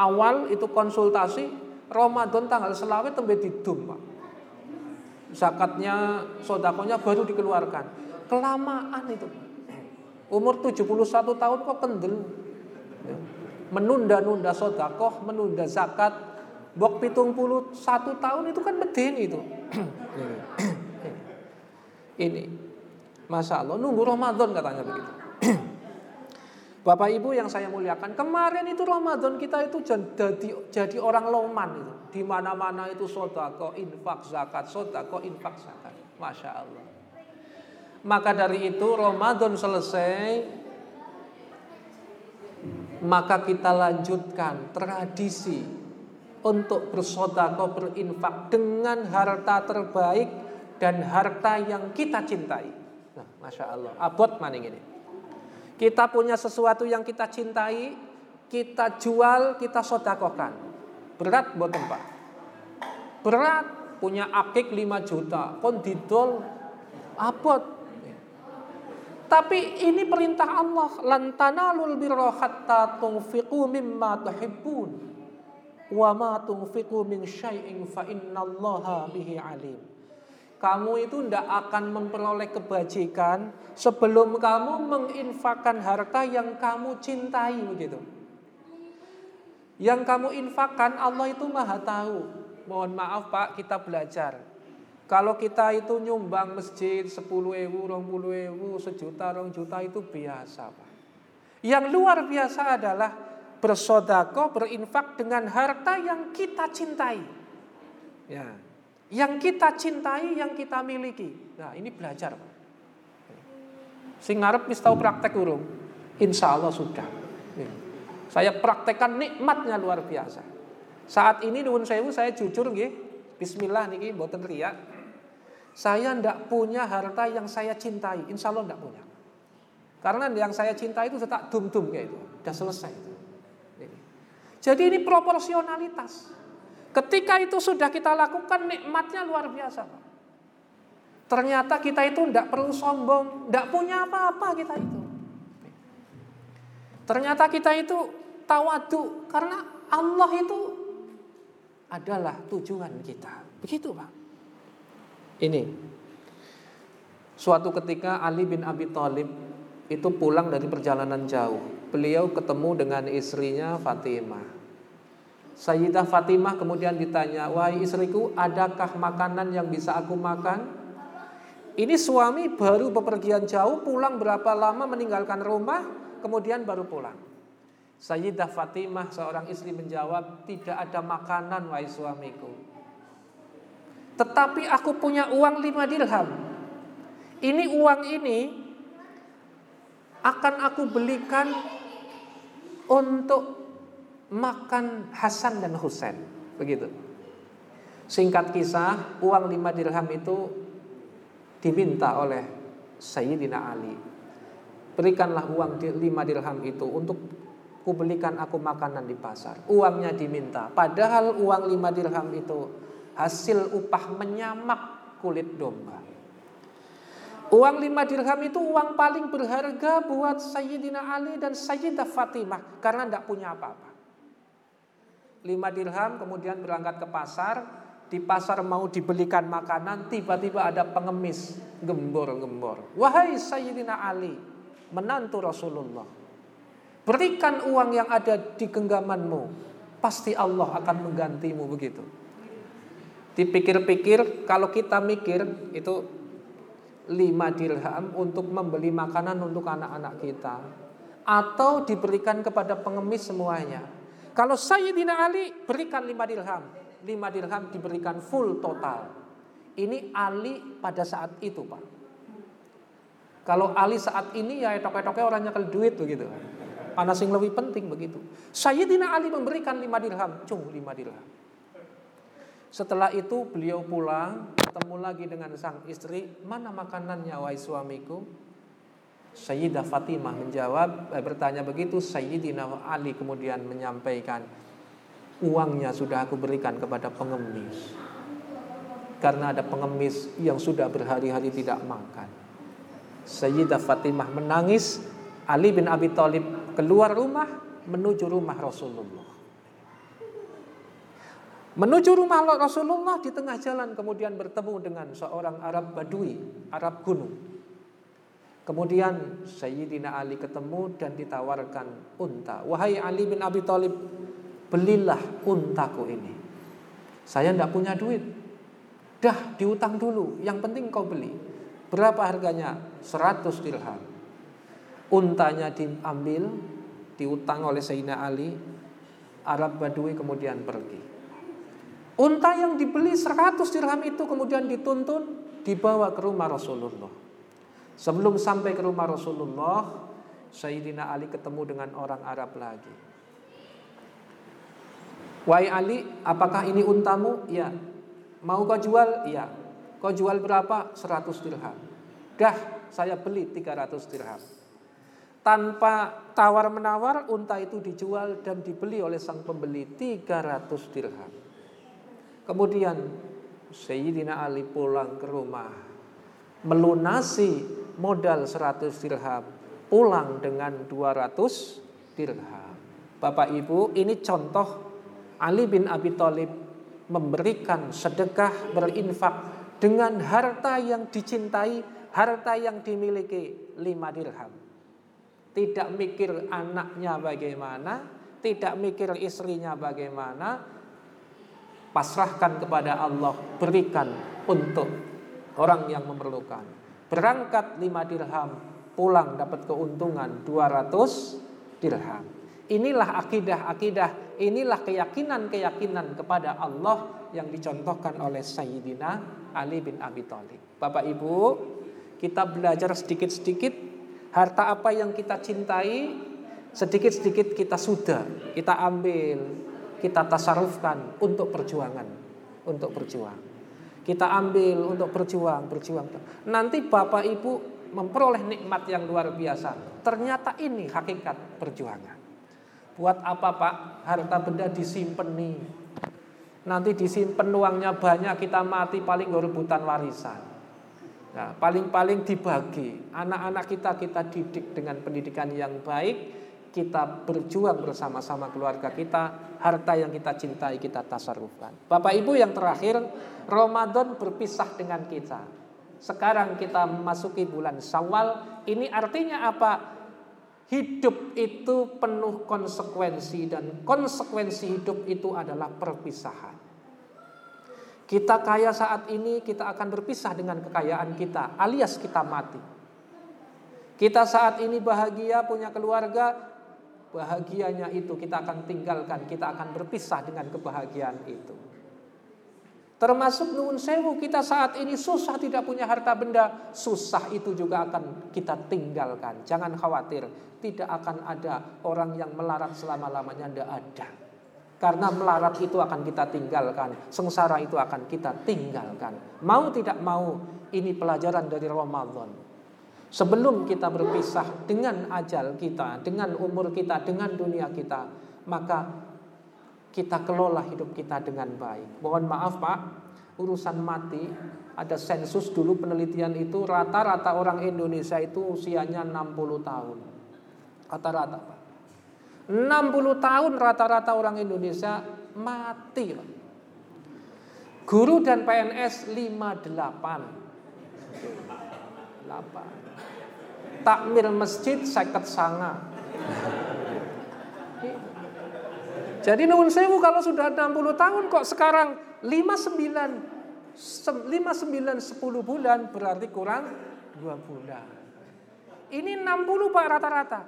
awal itu konsultasi Ramadan tanggal selawet tembe didum Pak. Zakatnya, sodakonya baru dikeluarkan. Kelamaan itu. Umur 71 tahun kok kendel. Menunda-nunda sodakoh, menunda zakat. Bok pitung puluh satu tahun itu kan medeni itu. ini. Masya Allah, nunggu Ramadan katanya begitu. Bapak Ibu yang saya muliakan, kemarin itu Ramadan kita itu jadi, jadi orang loman itu. Di mana-mana itu sodako, infak, zakat, sodako, infak, zakat. Masya Allah. Maka dari itu Ramadan selesai, maka kita lanjutkan tradisi untuk bersodako, berinfak dengan harta terbaik dan harta yang kita cintai. Nah, Masya Allah. Abot maning ini. Kita punya sesuatu yang kita cintai, kita jual, kita sodakokan. Berat buat tempat. Berat. Punya akik 5 juta. Kon didol abot. Tapi ini perintah Allah. Lantana lul birra hatta tungfiqu mimma tuhibbun. Wa ma tungfiqu min syai'in fa innallaha bihi alim kamu itu tidak akan memperoleh kebajikan sebelum kamu menginfakkan harta yang kamu cintai begitu. Yang kamu infakkan Allah itu maha tahu. Mohon maaf Pak, kita belajar. Kalau kita itu nyumbang masjid 10 ewu, 20 ewu, sejuta, rong juta itu biasa Pak. Yang luar biasa adalah bersodako, berinfak dengan harta yang kita cintai. Ya, yang kita cintai, yang kita miliki. Nah ini belajar Pak. Sing ngarep wis tau praktek urung? Insya Allah sudah. Saya praktekkan nikmatnya luar biasa. Saat ini nuwun sewu saya jujur nggih. Bismillah niki mboten riak. Saya ndak punya harta yang saya cintai, insya Allah ndak punya. Karena yang saya cintai itu tetap dum-dum kayak itu, udah selesai. Jadi ini proporsionalitas. Ketika itu sudah kita lakukan nikmatnya luar biasa. Ternyata kita itu tidak perlu sombong, tidak punya apa-apa kita itu. Ternyata kita itu tawadu karena Allah itu adalah tujuan kita. Begitu Pak. Ini. Suatu ketika Ali bin Abi Thalib itu pulang dari perjalanan jauh. Beliau ketemu dengan istrinya Fatimah. Sayyidah Fatimah kemudian ditanya, "Wahai istriku, adakah makanan yang bisa aku makan?" Ini suami baru bepergian jauh, pulang berapa lama meninggalkan rumah, kemudian baru pulang. Sayyidah Fatimah seorang istri menjawab, tidak ada makanan wahai suamiku. Tetapi aku punya uang lima dirham. Ini uang ini akan aku belikan untuk makan Hasan dan Husain. Begitu. Singkat kisah, uang lima dirham itu diminta oleh Sayyidina Ali berikanlah uang lima dirham itu untuk ku belikan aku makanan di pasar. Uangnya diminta. Padahal uang lima dirham itu hasil upah menyamak kulit domba. Uang lima dirham itu uang paling berharga buat Sayyidina Ali dan Sayyidah Fatimah karena tidak punya apa-apa. Lima dirham kemudian berangkat ke pasar, di pasar mau dibelikan makanan, tiba-tiba ada pengemis gembor-gembor. Wahai Sayyidina Ali, menantu Rasulullah. Berikan uang yang ada di genggamanmu, pasti Allah akan menggantimu begitu. Dipikir-pikir, kalau kita mikir itu lima dirham untuk membeli makanan untuk anak-anak kita atau diberikan kepada pengemis semuanya. Kalau Sayyidina Ali berikan lima dirham, lima dirham diberikan full total. Ini Ali pada saat itu, Pak. Kalau Ali saat ini ya etok-etoknya orangnya kalau duit begitu. Mana sing lebih penting begitu. Sayyidina Ali memberikan lima dirham, cung lima dirham. Setelah itu beliau pulang, ketemu lagi dengan sang istri, mana makanannya wahai suamiku? Sayyidah Fatimah menjawab, eh, bertanya begitu, Sayyidina Ali kemudian menyampaikan, uangnya sudah aku berikan kepada pengemis. Karena ada pengemis yang sudah berhari-hari tidak makan. Sayyidah Fatimah menangis, Ali bin Abi Thalib keluar rumah menuju rumah Rasulullah. Menuju rumah Rasulullah di tengah jalan kemudian bertemu dengan seorang Arab Badui, Arab gunung. Kemudian Sayyidina Ali ketemu dan ditawarkan unta. Wahai Ali bin Abi Thalib, belilah untaku ini. Saya tidak punya duit. Dah diutang dulu, yang penting kau beli. Berapa harganya? 100 dirham. Untanya diambil, diutang oleh Sayyidina Ali. Arab Badui kemudian pergi. Unta yang dibeli 100 dirham itu kemudian dituntun, dibawa ke rumah Rasulullah. Sebelum sampai ke rumah Rasulullah, Sayyidina Ali ketemu dengan orang Arab lagi. Wahai Ali, apakah ini untamu? Ya. Mau kau jual? Ya. Kau jual berapa? 100 dirham. Dah, saya beli 300 dirham. Tanpa tawar-menawar, unta itu dijual dan dibeli oleh sang pembeli 300 dirham. Kemudian Sayyidina Ali pulang ke rumah. Melunasi modal 100 dirham. Pulang dengan 200 dirham. Bapak Ibu, ini contoh Ali bin Abi Thalib memberikan sedekah berinfak dengan harta yang dicintai, harta yang dimiliki lima dirham. Tidak mikir anaknya bagaimana, tidak mikir istrinya bagaimana, pasrahkan kepada Allah, berikan untuk orang yang memerlukan. Berangkat 5 dirham, pulang dapat keuntungan 200 dirham. Inilah akidah-akidah, inilah keyakinan-keyakinan kepada Allah yang dicontohkan oleh Sayyidina Ali bin Abi Thalib. Bapak Ibu, kita belajar sedikit-sedikit harta apa yang kita cintai, sedikit-sedikit kita sudah, kita ambil, kita tasarufkan untuk perjuangan, untuk berjuang. Kita ambil untuk berjuang, berjuang. Nanti Bapak Ibu memperoleh nikmat yang luar biasa. Ternyata ini hakikat perjuangan. Buat apa Pak? Harta benda disimpan nih. Nanti disimpan uangnya banyak kita mati paling rebutan warisan. Nah, paling-paling dibagi. Anak-anak kita kita didik dengan pendidikan yang baik kita berjuang bersama-sama keluarga kita, harta yang kita cintai kita tasarrufkan. Bapak Ibu yang terakhir, Ramadan berpisah dengan kita. Sekarang kita memasuki bulan Syawal, ini artinya apa? Hidup itu penuh konsekuensi dan konsekuensi hidup itu adalah perpisahan. Kita kaya saat ini, kita akan berpisah dengan kekayaan kita, alias kita mati. Kita saat ini bahagia, punya keluarga, bahagianya itu kita akan tinggalkan, kita akan berpisah dengan kebahagiaan itu. Termasuk nuwun sewu kita saat ini susah tidak punya harta benda, susah itu juga akan kita tinggalkan. Jangan khawatir, tidak akan ada orang yang melarat selama-lamanya, tidak ada. Karena melarat itu akan kita tinggalkan, sengsara itu akan kita tinggalkan. Mau tidak mau, ini pelajaran dari Ramadan. Sebelum kita berpisah dengan ajal kita, dengan umur kita, dengan dunia kita, maka kita kelola hidup kita dengan baik. Mohon maaf Pak, urusan mati ada sensus dulu penelitian itu rata-rata orang Indonesia itu usianya 60 tahun. Rata-rata Pak. 60 tahun rata-rata orang Indonesia mati. Guru dan PNS 58. 8 takmir masjid seket sanga. Jadi nuwun sewu kalau sudah 60 tahun kok sekarang 59 59 10 bulan berarti kurang 2 bulan. Ini 60 Pak rata-rata.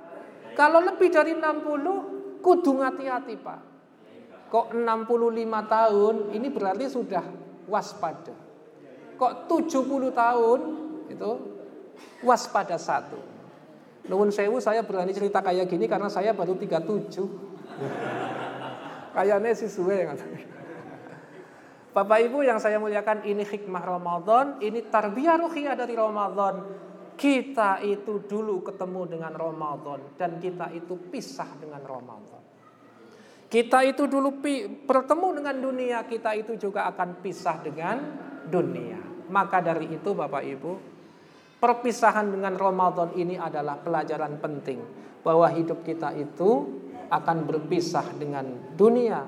Kalau lebih dari 60 kudu hati-hati Pak. Kok 65 tahun ini berarti sudah waspada. Kok 70 tahun itu waspada satu. Nuwun sewu saya berani cerita kayak gini karena saya baru 37. Kayaknya sih suwe Bapak Ibu yang saya muliakan ini hikmah Ramadan, ini tarbiyah ruhiyah dari Ramadan. Kita itu dulu ketemu dengan Ramadan dan kita itu pisah dengan Ramadan. Kita itu dulu bertemu dengan dunia, kita itu juga akan pisah dengan dunia. Maka dari itu Bapak Ibu, Perpisahan dengan Ramadan ini adalah pelajaran penting. Bahwa hidup kita itu akan berpisah dengan dunia,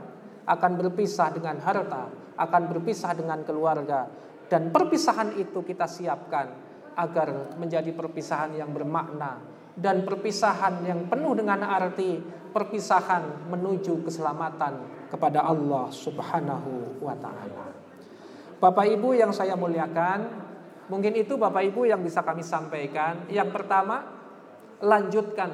akan berpisah dengan harta, akan berpisah dengan keluarga. Dan perpisahan itu kita siapkan agar menjadi perpisahan yang bermakna. Dan perpisahan yang penuh dengan arti perpisahan menuju keselamatan kepada Allah Subhanahu wa taala. Bapak Ibu yang saya muliakan, Mungkin itu Bapak Ibu yang bisa kami sampaikan. Yang pertama, lanjutkan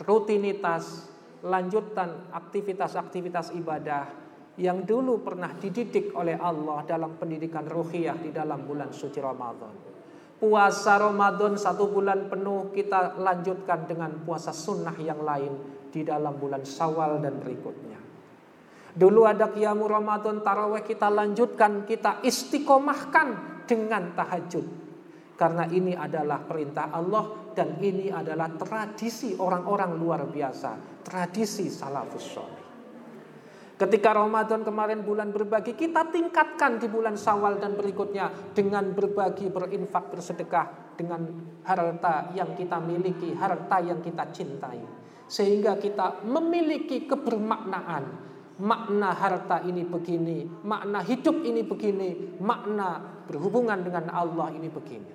rutinitas, lanjutkan aktivitas-aktivitas ibadah yang dulu pernah dididik oleh Allah dalam pendidikan ruhiyah di dalam bulan suci Ramadan. Puasa Ramadan satu bulan penuh kita lanjutkan dengan puasa sunnah yang lain di dalam bulan Syawal dan berikutnya. Dulu ada kiamu Ramadan taraweh kita lanjutkan, kita istiqomahkan dengan tahajud. Karena ini adalah perintah Allah dan ini adalah tradisi orang-orang luar biasa, tradisi salafus soleh. Ketika Ramadan kemarin bulan berbagi, kita tingkatkan di bulan Syawal dan berikutnya dengan berbagi, berinfak, bersedekah dengan harta yang kita miliki, harta yang kita cintai. Sehingga kita memiliki kebermaknaan, makna harta ini begini, makna hidup ini begini, makna berhubungan dengan Allah ini begini.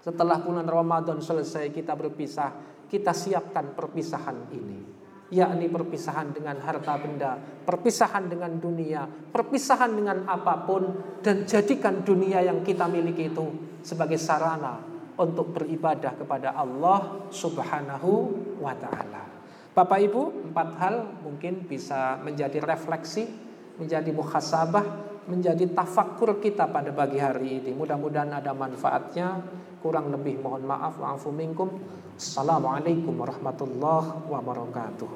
Setelah bulan Ramadan selesai kita berpisah, kita siapkan perpisahan ini. yakni perpisahan dengan harta benda, perpisahan dengan dunia, perpisahan dengan apa pun dan jadikan dunia yang kita miliki itu sebagai sarana untuk beribadah kepada Allah Subhanahu wa taala. Bapak Ibu, empat hal mungkin bisa menjadi refleksi, menjadi muhasabah, menjadi tafakur kita pada pagi hari ini. Mudah-mudahan ada manfaatnya. Kurang lebih mohon maaf. Wa'afu minkum. Assalamualaikum warahmatullahi wabarakatuh.